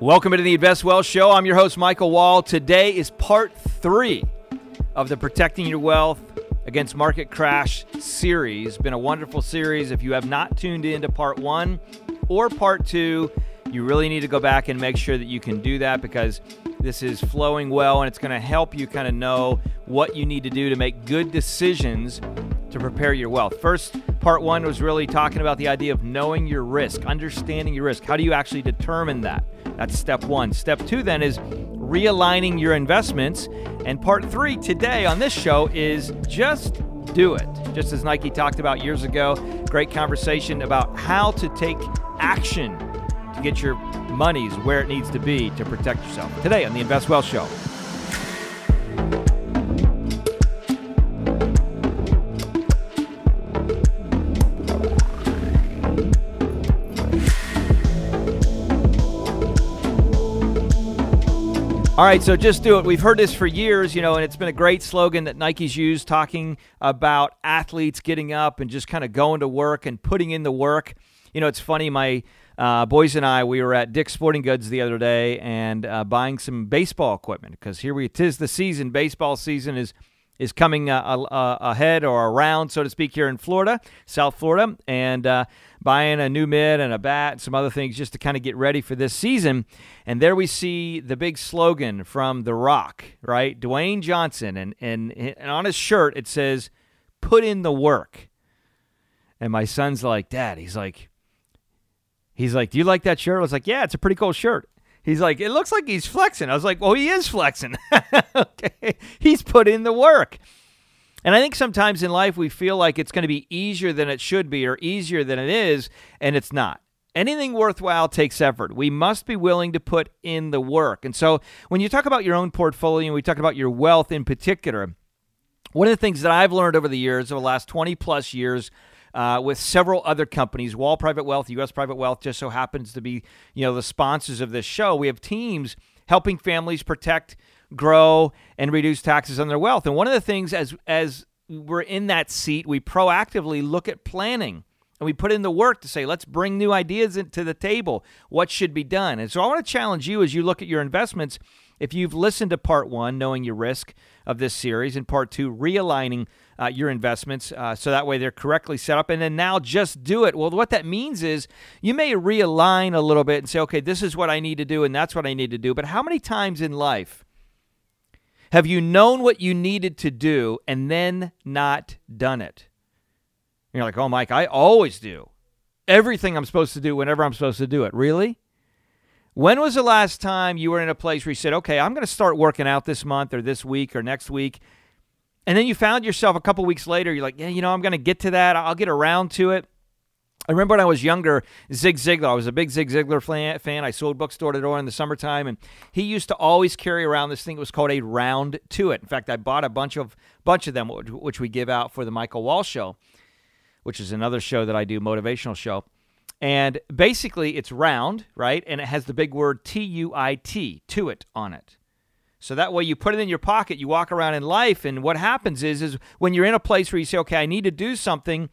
Welcome to the Invest Well Show. I'm your host, Michael Wall. Today is part three of the Protecting Your Wealth Against Market Crash series. Been a wonderful series. If you have not tuned in to part one or part two, you really need to go back and make sure that you can do that because this is flowing well and it's going to help you kind of know what you need to do to make good decisions to prepare your wealth. First, part one was really talking about the idea of knowing your risk, understanding your risk. How do you actually determine that? That's step one. Step two then is realigning your investments. And part three today on this show is just do it. Just as Nike talked about years ago, great conversation about how to take action to get your monies where it needs to be to protect yourself. Today on the Invest Well Show. All right, so just do it. We've heard this for years, you know, and it's been a great slogan that Nike's used talking about athletes getting up and just kind of going to work and putting in the work. You know, it's funny, my uh, boys and I, we were at Dick's Sporting Goods the other day and uh, buying some baseball equipment because here we, tis the season, baseball season is is coming uh, uh, ahead or around, so to speak, here in Florida, South Florida, and uh, buying a new mitt and a bat and some other things just to kind of get ready for this season. And there we see the big slogan from The Rock, right? Dwayne Johnson, and and, and on his shirt it says, "Put in the work." And my son's like, "Dad," he's like, he's like, "Do you like that shirt?" I was like, "Yeah, it's a pretty cool shirt." He's like, it looks like he's flexing. I was like, well, he is flexing. okay. He's put in the work. And I think sometimes in life we feel like it's going to be easier than it should be or easier than it is, and it's not. Anything worthwhile takes effort. We must be willing to put in the work. And so when you talk about your own portfolio and we talk about your wealth in particular, one of the things that I've learned over the years, over the last 20 plus years, uh, with several other companies. Wall Private Wealth, U.S. Private Wealth, just so happens to be you know the sponsors of this show. We have teams helping families protect, grow, and reduce taxes on their wealth. And one of the things as as we're in that seat, we proactively look at planning. And we put in the work to say, let's bring new ideas into the table. What should be done? And so I want to challenge you as you look at your investments. If you've listened to part one, knowing your risk of this series, and part two, realigning uh, your investments uh, so that way they're correctly set up. And then now just do it. Well, what that means is you may realign a little bit and say, okay, this is what I need to do and that's what I need to do. But how many times in life have you known what you needed to do and then not done it? You're like, oh, Mike, I always do everything I'm supposed to do whenever I'm supposed to do it. Really? When was the last time you were in a place where you said, okay, I'm going to start working out this month or this week or next week? And then you found yourself a couple weeks later, you're like, yeah, you know, I'm going to get to that. I'll get around to it. I remember when I was younger, Zig Ziglar. I was a big Zig Ziglar fan. I sold bookstore to door in the summertime, and he used to always carry around this thing. It was called a round to it. In fact, I bought a bunch of bunch of them, which we give out for the Michael Wall Show, which is another show that I do, motivational show. And basically, it's round, right? And it has the big word T U I T, to it, on it. So that way you put it in your pocket, you walk around in life, and what happens is is when you're in a place where you say, Okay, I need to do something,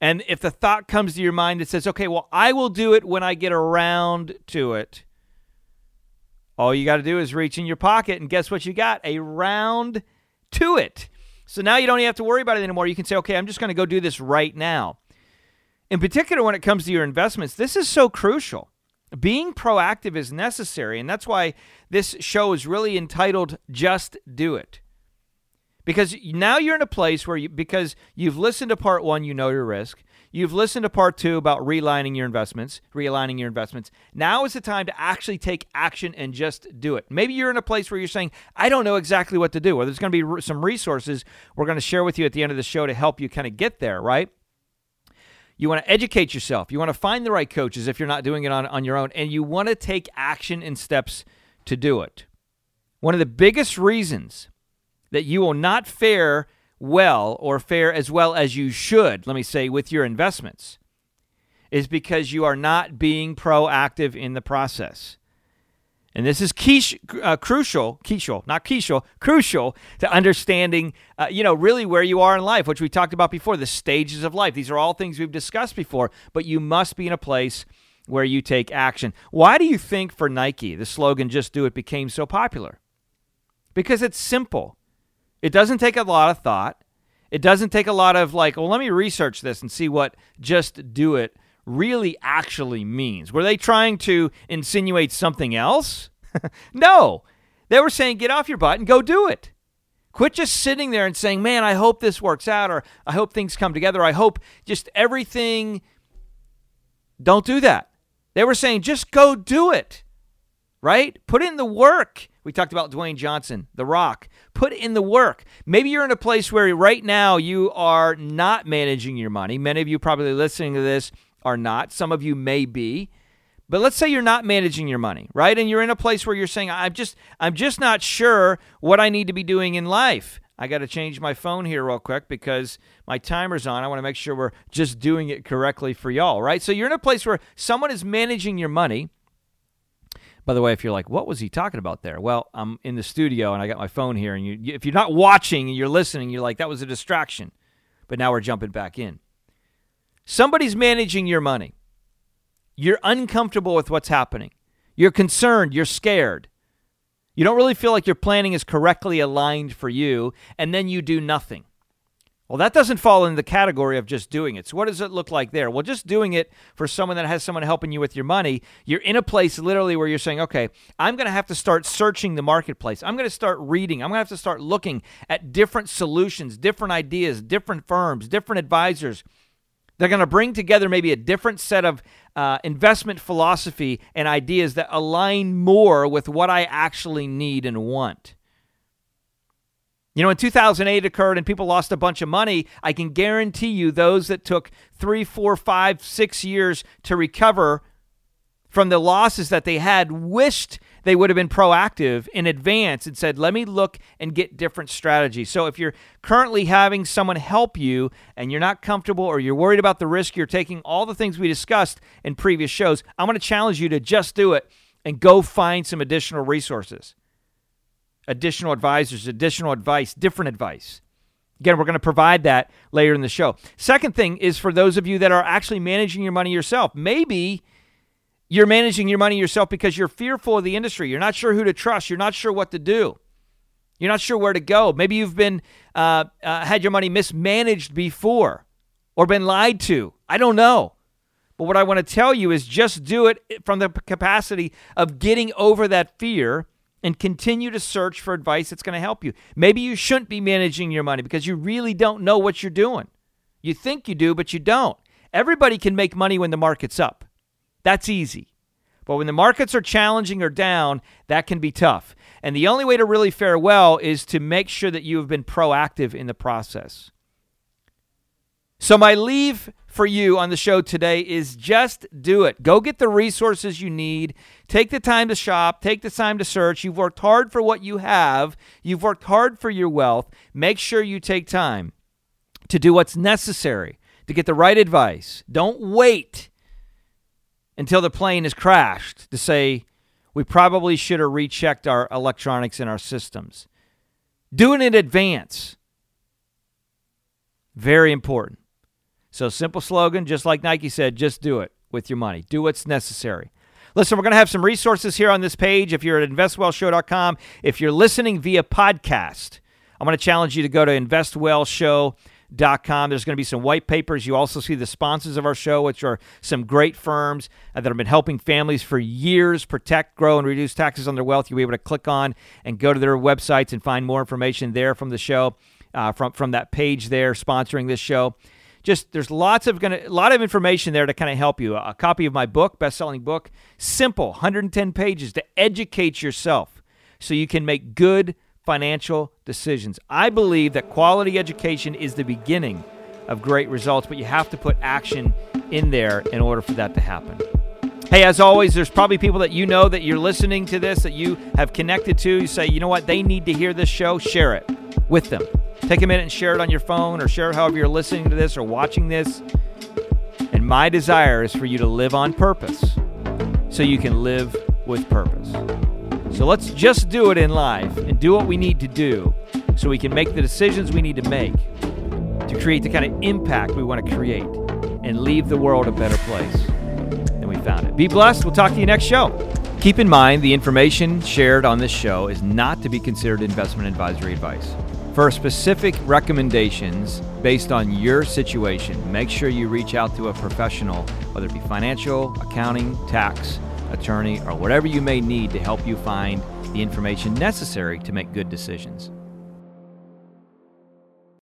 and if the thought comes to your mind that says, Okay, well, I will do it when I get around to it. All you got to do is reach in your pocket, and guess what you got? A round to it. So now you don't even have to worry about it anymore. You can say, okay, I'm just going to go do this right now. In particular, when it comes to your investments, this is so crucial being proactive is necessary. And that's why this show is really entitled Just Do It. Because now you're in a place where you, because you've listened to part one, you know your risk. You've listened to part two about realigning your investments, realigning your investments. Now is the time to actually take action and just do it. Maybe you're in a place where you're saying, I don't know exactly what to do. Well, there's going to be some resources we're going to share with you at the end of the show to help you kind of get there, right? You want to educate yourself. You want to find the right coaches if you're not doing it on, on your own. And you want to take action and steps to do it. One of the biggest reasons that you will not fare well or fare as well as you should, let me say, with your investments, is because you are not being proactive in the process. And this is uh, crucial, crucial, not crucial, crucial to understanding, uh, you know, really where you are in life, which we talked about before, the stages of life. These are all things we've discussed before, but you must be in a place where you take action. Why do you think for Nike the slogan just do it became so popular? Because it's simple. It doesn't take a lot of thought. It doesn't take a lot of like, well, let me research this and see what just do it really actually means. Were they trying to insinuate something else? no. They were saying get off your butt and go do it. Quit just sitting there and saying, man, I hope this works out or I hope things come together. I hope just everything. Don't do that. They were saying just go do it, right? Put in the work. We talked about Dwayne Johnson, The Rock. Put in the work. Maybe you're in a place where right now you are not managing your money. Many of you probably listening to this are not. Some of you may be. But let's say you're not managing your money, right? And you're in a place where you're saying, I'm just I'm just not sure what I need to be doing in life. I got to change my phone here real quick because my timer's on. I want to make sure we're just doing it correctly for y'all, right? So you're in a place where someone is managing your money. By the way, if you're like, what was he talking about there? Well, I'm in the studio and I got my phone here. And you, if you're not watching and you're listening, you're like, that was a distraction. But now we're jumping back in. Somebody's managing your money. You're uncomfortable with what's happening. You're concerned. You're scared. You don't really feel like your planning is correctly aligned for you, and then you do nothing. Well, that doesn't fall in the category of just doing it. So, what does it look like there? Well, just doing it for someone that has someone helping you with your money, you're in a place literally where you're saying, okay, I'm going to have to start searching the marketplace. I'm going to start reading. I'm going to have to start looking at different solutions, different ideas, different firms, different advisors they're going to bring together maybe a different set of uh, investment philosophy and ideas that align more with what I actually need and want. You know, in 2008 occurred and people lost a bunch of money. I can guarantee you those that took three, four, five, six years to recover from the losses that they had wished they would have been proactive in advance and said, let me look and get different strategies. So if you're currently having someone help you and you're not comfortable or you're worried about the risk you're taking, all the things we discussed in previous shows, I'm going to challenge you to just do it and go find some additional resources, additional advisors, additional advice, different advice. Again, we're going to provide that later in the show. Second thing is for those of you that are actually managing your money yourself. Maybe you're managing your money yourself because you're fearful of the industry. You're not sure who to trust. You're not sure what to do. You're not sure where to go. Maybe you've been uh, uh, had your money mismanaged before or been lied to. I don't know. But what I want to tell you is just do it from the capacity of getting over that fear and continue to search for advice that's going to help you. Maybe you shouldn't be managing your money because you really don't know what you're doing. You think you do, but you don't. Everybody can make money when the market's up. That's easy. But when the markets are challenging or down, that can be tough. And the only way to really fare well is to make sure that you have been proactive in the process. So, my leave for you on the show today is just do it. Go get the resources you need. Take the time to shop. Take the time to search. You've worked hard for what you have, you've worked hard for your wealth. Make sure you take time to do what's necessary to get the right advice. Don't wait until the plane has crashed to say we probably should have rechecked our electronics in our systems. Do it in advance. Very important. So, simple slogan, just like Nike said, just do it with your money. Do what's necessary. Listen, we're going to have some resources here on this page. If you're at investwellshow.com, if you're listening via podcast, I'm going to challenge you to go to investwellshow.com com. There's going to be some white papers. You also see the sponsors of our show, which are some great firms uh, that have been helping families for years protect, grow, and reduce taxes on their wealth. You'll be able to click on and go to their websites and find more information there from the show, uh, from from that page there sponsoring this show. Just there's lots of gonna a lot of information there to kind of help you. A copy of my book, best-selling book, simple, 110 pages to educate yourself so you can make good financial decisions. I believe that quality education is the beginning of great results, but you have to put action in there in order for that to happen. Hey, as always, there's probably people that you know that you're listening to this that you have connected to. You say, you know what, they need to hear this show, share it with them. Take a minute and share it on your phone or share it however you're listening to this or watching this. And my desire is for you to live on purpose so you can live with purpose. So let's just do it in life and do what we need to do so we can make the decisions we need to make to create the kind of impact we want to create and leave the world a better place than we found it. Be blessed. We'll talk to you next show. Keep in mind the information shared on this show is not to be considered investment advisory advice. For specific recommendations based on your situation, make sure you reach out to a professional, whether it be financial, accounting, tax, attorney, or whatever you may need to help you find the information necessary to make good decisions.